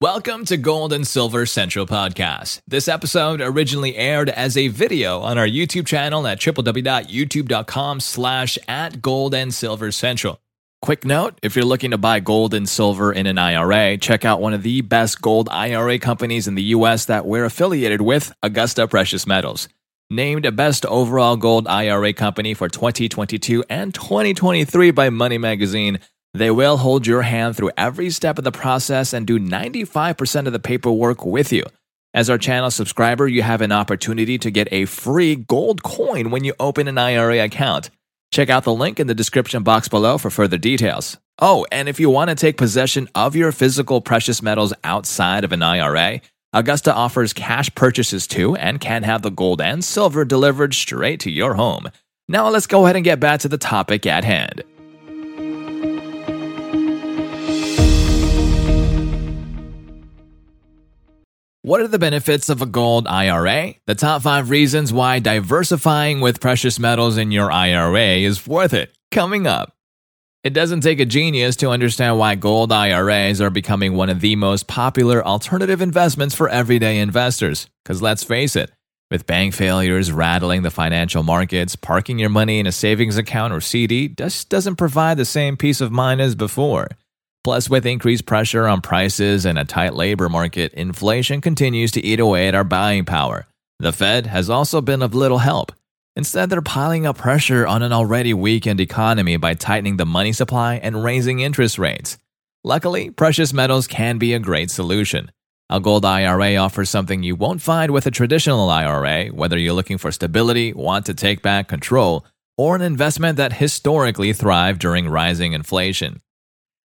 Welcome to Gold and Silver Central Podcast. This episode originally aired as a video on our YouTube channel at www.youtube.com slash at gold and silver central. Quick note, if you're looking to buy gold and silver in an IRA, check out one of the best gold IRA companies in the US that we're affiliated with, Augusta Precious Metals. Named a Best Overall Gold IRA Company for 2022 and 2023 by Money Magazine, they will hold your hand through every step of the process and do 95% of the paperwork with you. As our channel subscriber, you have an opportunity to get a free gold coin when you open an IRA account. Check out the link in the description box below for further details. Oh, and if you want to take possession of your physical precious metals outside of an IRA, Augusta offers cash purchases too and can have the gold and silver delivered straight to your home. Now let's go ahead and get back to the topic at hand. What are the benefits of a gold IRA? The top five reasons why diversifying with precious metals in your IRA is worth it. Coming up. It doesn't take a genius to understand why gold IRAs are becoming one of the most popular alternative investments for everyday investors. Because let's face it, with bank failures rattling the financial markets, parking your money in a savings account or CD just doesn't provide the same peace of mind as before. Plus, with increased pressure on prices and a tight labor market, inflation continues to eat away at our buying power. The Fed has also been of little help. Instead, they're piling up pressure on an already weakened economy by tightening the money supply and raising interest rates. Luckily, precious metals can be a great solution. A gold IRA offers something you won't find with a traditional IRA, whether you're looking for stability, want to take back control, or an investment that historically thrived during rising inflation.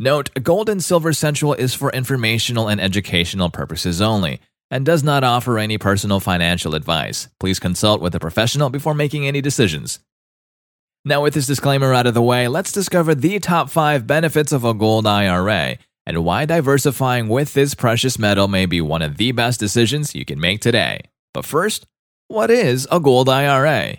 Note, Gold and Silver Central is for informational and educational purposes only and does not offer any personal financial advice. Please consult with a professional before making any decisions. Now, with this disclaimer out of the way, let's discover the top 5 benefits of a gold IRA and why diversifying with this precious metal may be one of the best decisions you can make today. But first, what is a gold IRA?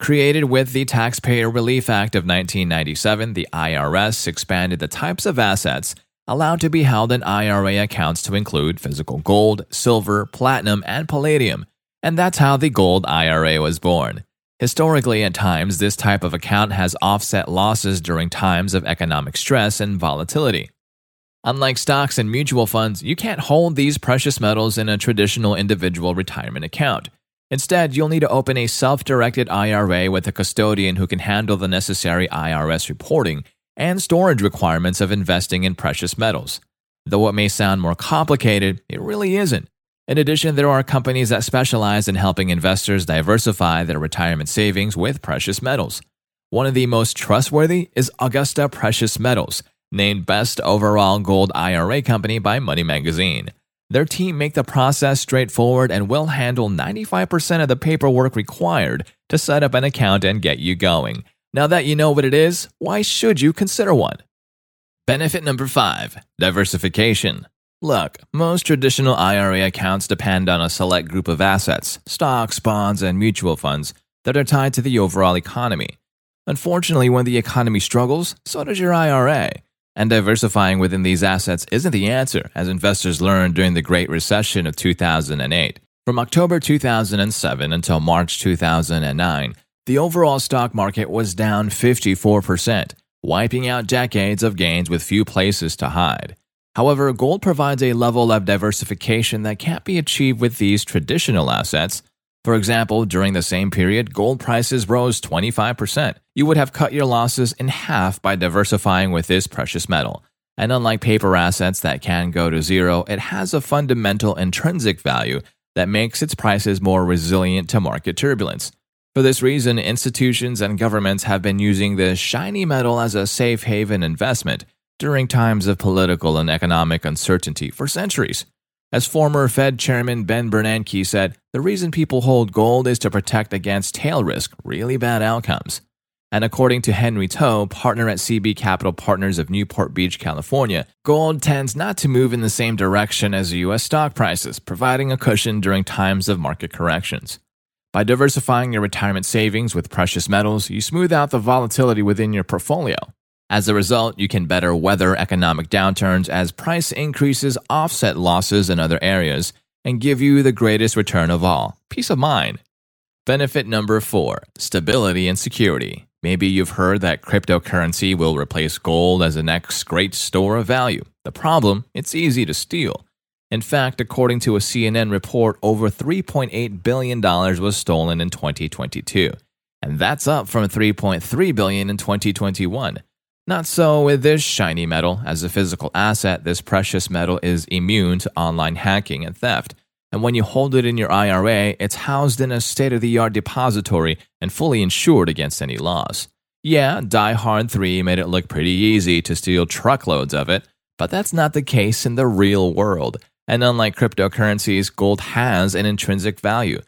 Created with the Taxpayer Relief Act of 1997, the IRS expanded the types of assets allowed to be held in IRA accounts to include physical gold, silver, platinum, and palladium, and that's how the Gold IRA was born. Historically, at times, this type of account has offset losses during times of economic stress and volatility. Unlike stocks and mutual funds, you can't hold these precious metals in a traditional individual retirement account. Instead, you'll need to open a self directed IRA with a custodian who can handle the necessary IRS reporting and storage requirements of investing in precious metals. Though it may sound more complicated, it really isn't. In addition, there are companies that specialize in helping investors diversify their retirement savings with precious metals. One of the most trustworthy is Augusta Precious Metals, named Best Overall Gold IRA Company by Money Magazine. Their team make the process straightforward and will handle 95% of the paperwork required to set up an account and get you going. Now that you know what it is, why should you consider one? Benefit number 5 Diversification. Look, most traditional IRA accounts depend on a select group of assets, stocks, bonds, and mutual funds that are tied to the overall economy. Unfortunately, when the economy struggles, so does your IRA. And diversifying within these assets isn't the answer, as investors learned during the Great Recession of 2008. From October 2007 until March 2009, the overall stock market was down 54%, wiping out decades of gains with few places to hide. However, gold provides a level of diversification that can't be achieved with these traditional assets, for example, during the same period, gold prices rose 25%. You would have cut your losses in half by diversifying with this precious metal. And unlike paper assets that can go to zero, it has a fundamental intrinsic value that makes its prices more resilient to market turbulence. For this reason, institutions and governments have been using this shiny metal as a safe haven investment during times of political and economic uncertainty for centuries. As former Fed Chairman Ben Bernanke said, the reason people hold gold is to protect against tail risk, really bad outcomes. And according to Henry To, partner at CB Capital Partners of Newport Beach, California, gold tends not to move in the same direction as U.S. stock prices, providing a cushion during times of market corrections. By diversifying your retirement savings with precious metals, you smooth out the volatility within your portfolio. As a result, you can better weather economic downturns as price increases offset losses in other areas and give you the greatest return of all peace of mind. Benefit number four stability and security. Maybe you've heard that cryptocurrency will replace gold as the next great store of value. The problem, it's easy to steal. In fact, according to a CNN report, over $3.8 billion was stolen in 2022, and that's up from 3.3 billion in 2021. Not so with this shiny metal. As a physical asset, this precious metal is immune to online hacking and theft. And when you hold it in your IRA, it's housed in a state of the art depository and fully insured against any loss. Yeah, Die Hard 3 made it look pretty easy to steal truckloads of it, but that's not the case in the real world. And unlike cryptocurrencies, gold has an intrinsic value.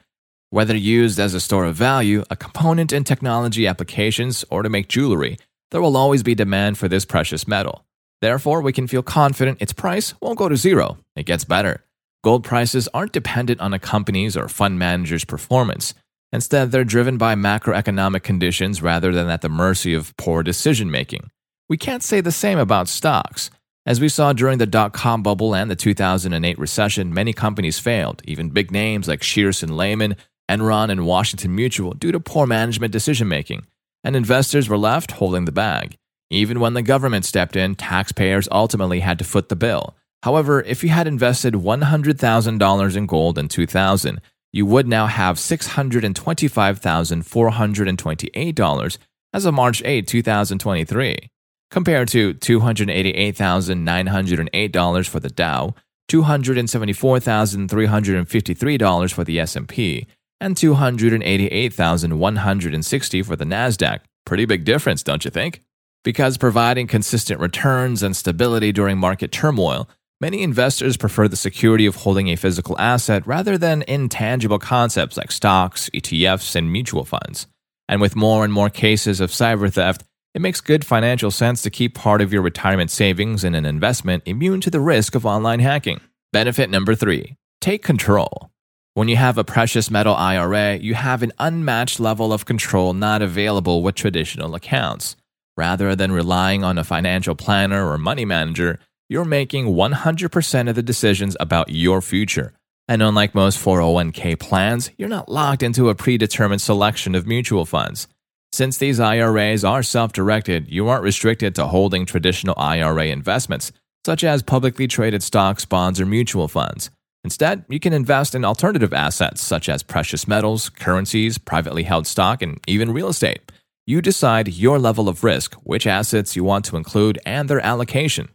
Whether used as a store of value, a component in technology applications, or to make jewelry, there will always be demand for this precious metal. Therefore, we can feel confident its price won't go to zero. It gets better. Gold prices aren't dependent on a company's or fund manager's performance. Instead, they're driven by macroeconomic conditions rather than at the mercy of poor decision making. We can't say the same about stocks. As we saw during the dot com bubble and the 2008 recession, many companies failed, even big names like Shearson Lehman, Enron, and Washington Mutual, due to poor management decision making. And investors were left holding the bag. Even when the government stepped in, taxpayers ultimately had to foot the bill. However, if you had invested $100,000 in gold in 2000, you would now have $625,428 as of March 8, 2023 compared to $288,908 for the Dow, $274,353 for the S&P, and 288,160 for the Nasdaq. Pretty big difference, don't you think? Because providing consistent returns and stability during market turmoil, many investors prefer the security of holding a physical asset rather than intangible concepts like stocks, ETFs, and mutual funds. And with more and more cases of cyber theft, it makes good financial sense to keep part of your retirement savings in an investment immune to the risk of online hacking. Benefit number three take control. When you have a precious metal IRA, you have an unmatched level of control not available with traditional accounts. Rather than relying on a financial planner or money manager, you're making 100% of the decisions about your future. And unlike most 401k plans, you're not locked into a predetermined selection of mutual funds. Since these IRAs are self directed, you aren't restricted to holding traditional IRA investments, such as publicly traded stocks, bonds, or mutual funds. Instead, you can invest in alternative assets such as precious metals, currencies, privately held stock, and even real estate. You decide your level of risk, which assets you want to include, and their allocation.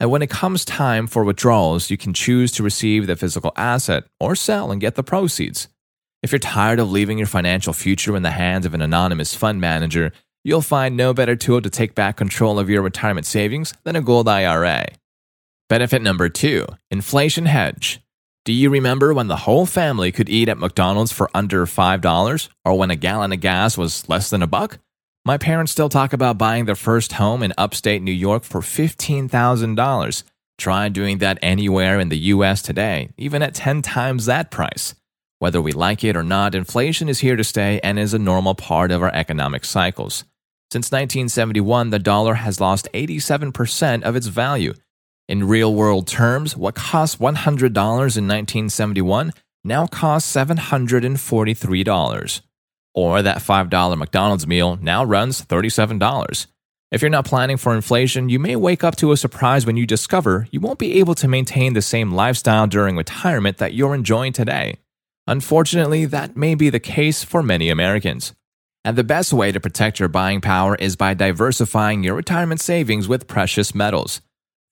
And when it comes time for withdrawals, you can choose to receive the physical asset or sell and get the proceeds. If you're tired of leaving your financial future in the hands of an anonymous fund manager, you'll find no better tool to take back control of your retirement savings than a gold IRA. Benefit number two inflation hedge. Do you remember when the whole family could eat at McDonald's for under $5 or when a gallon of gas was less than a buck? My parents still talk about buying their first home in upstate New York for $15,000. Try doing that anywhere in the US today, even at 10 times that price. Whether we like it or not, inflation is here to stay and is a normal part of our economic cycles. Since 1971, the dollar has lost 87% of its value. In real world terms, what cost $100 in 1971 now costs $743. Or that $5 McDonald's meal now runs $37. If you're not planning for inflation, you may wake up to a surprise when you discover you won't be able to maintain the same lifestyle during retirement that you're enjoying today. Unfortunately, that may be the case for many Americans. And the best way to protect your buying power is by diversifying your retirement savings with precious metals.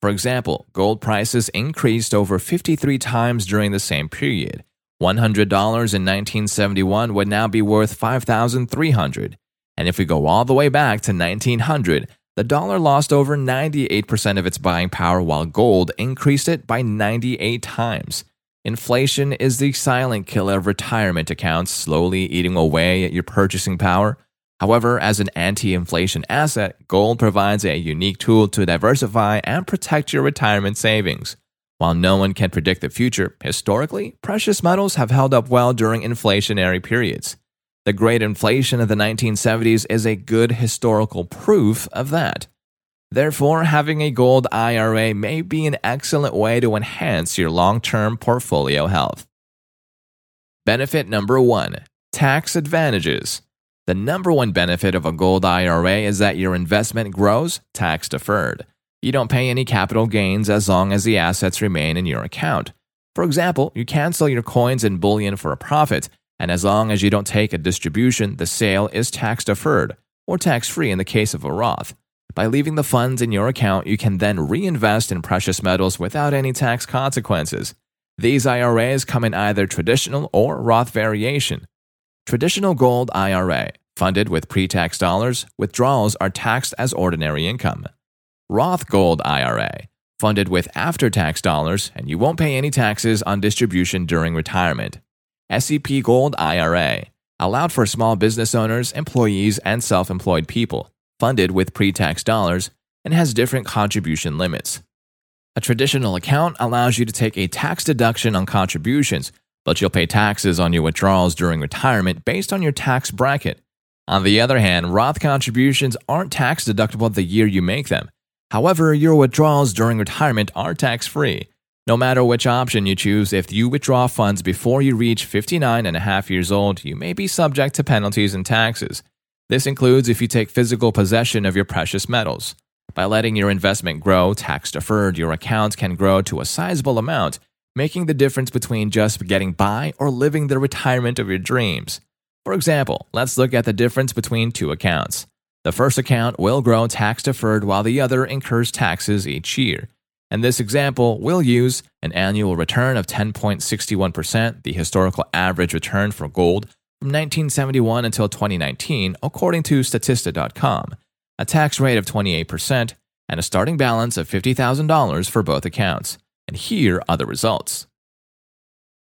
For example, gold prices increased over 53 times during the same period. $100 in 1971 would now be worth 5,300. And if we go all the way back to 1900, the dollar lost over 98% of its buying power while gold increased it by 98 times. Inflation is the silent killer of retirement accounts, slowly eating away at your purchasing power. However, as an anti inflation asset, gold provides a unique tool to diversify and protect your retirement savings. While no one can predict the future, historically, precious metals have held up well during inflationary periods. The great inflation of the 1970s is a good historical proof of that. Therefore, having a gold IRA may be an excellent way to enhance your long term portfolio health. Benefit number one tax advantages. The number one benefit of a gold IRA is that your investment grows tax deferred. You don't pay any capital gains as long as the assets remain in your account. For example, you cancel your coins and bullion for a profit, and as long as you don't take a distribution, the sale is tax deferred, or tax free in the case of a Roth. By leaving the funds in your account, you can then reinvest in precious metals without any tax consequences. These IRAs come in either traditional or Roth variation. Traditional gold IRA, funded with pre tax dollars, withdrawals are taxed as ordinary income. Roth Gold IRA, funded with after tax dollars, and you won't pay any taxes on distribution during retirement. SEP Gold IRA, allowed for small business owners, employees, and self employed people, funded with pre tax dollars, and has different contribution limits. A traditional account allows you to take a tax deduction on contributions, but you'll pay taxes on your withdrawals during retirement based on your tax bracket. On the other hand, Roth contributions aren't tax deductible the year you make them. However, your withdrawals during retirement are tax free. No matter which option you choose, if you withdraw funds before you reach 59 and a half years old, you may be subject to penalties and taxes. This includes if you take physical possession of your precious metals. By letting your investment grow tax deferred, your account can grow to a sizable amount, making the difference between just getting by or living the retirement of your dreams. For example, let's look at the difference between two accounts. The first account will grow tax deferred while the other incurs taxes each year. In this example, we'll use an annual return of 10.61%, the historical average return for gold from 1971 until 2019, according to Statista.com, a tax rate of 28%, and a starting balance of $50,000 for both accounts. And here are the results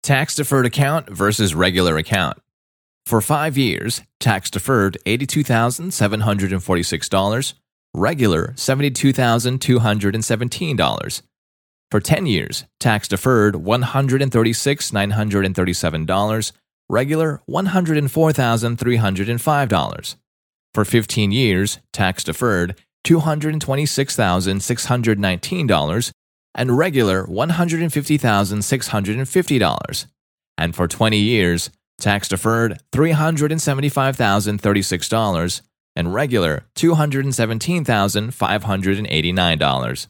Tax deferred account versus regular account. For five years, tax deferred $82,746 regular $72,217. For 10 years, tax deferred $136,937, regular $104,305. For 15 years, tax deferred $226,619 and regular $150,650. And for 20 years, tax deferred $375,036 and regular $217,589.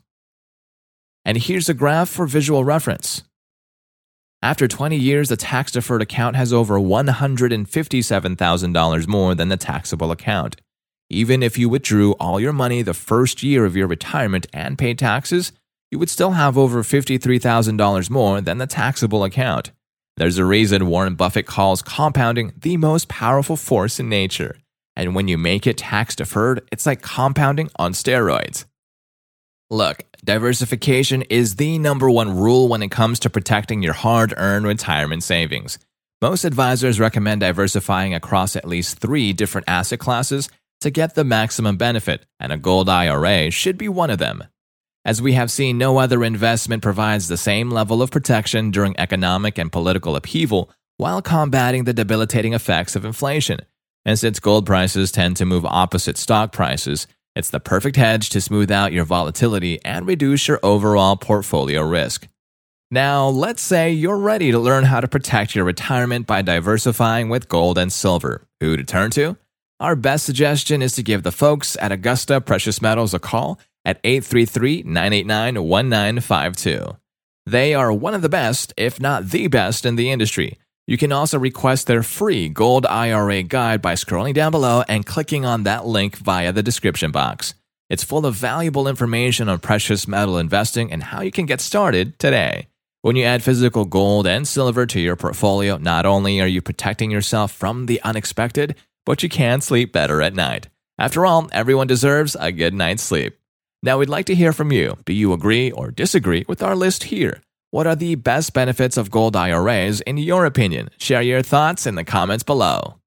And here's a graph for visual reference. After 20 years, the tax deferred account has over $157,000 more than the taxable account. Even if you withdrew all your money the first year of your retirement and paid taxes, you would still have over $53,000 more than the taxable account. There's a reason Warren Buffett calls compounding the most powerful force in nature. And when you make it tax deferred, it's like compounding on steroids. Look, diversification is the number one rule when it comes to protecting your hard earned retirement savings. Most advisors recommend diversifying across at least three different asset classes to get the maximum benefit, and a gold IRA should be one of them. As we have seen, no other investment provides the same level of protection during economic and political upheaval while combating the debilitating effects of inflation. And since gold prices tend to move opposite stock prices, it's the perfect hedge to smooth out your volatility and reduce your overall portfolio risk. Now, let's say you're ready to learn how to protect your retirement by diversifying with gold and silver. Who to turn to? Our best suggestion is to give the folks at Augusta Precious Metals a call at 833 989 1952. They are one of the best, if not the best, in the industry you can also request their free Gold IRA guide by scrolling down below and clicking on that link via the description box. It's full of valuable information on precious metal investing and how you can get started today. When you add physical gold and silver to your portfolio, not only are you protecting yourself from the unexpected, but you can sleep better at night. After all, everyone deserves a good night's sleep. Now, we'd like to hear from you. Do you agree or disagree with our list here? What are the best benefits of gold IRAs in your opinion? Share your thoughts in the comments below.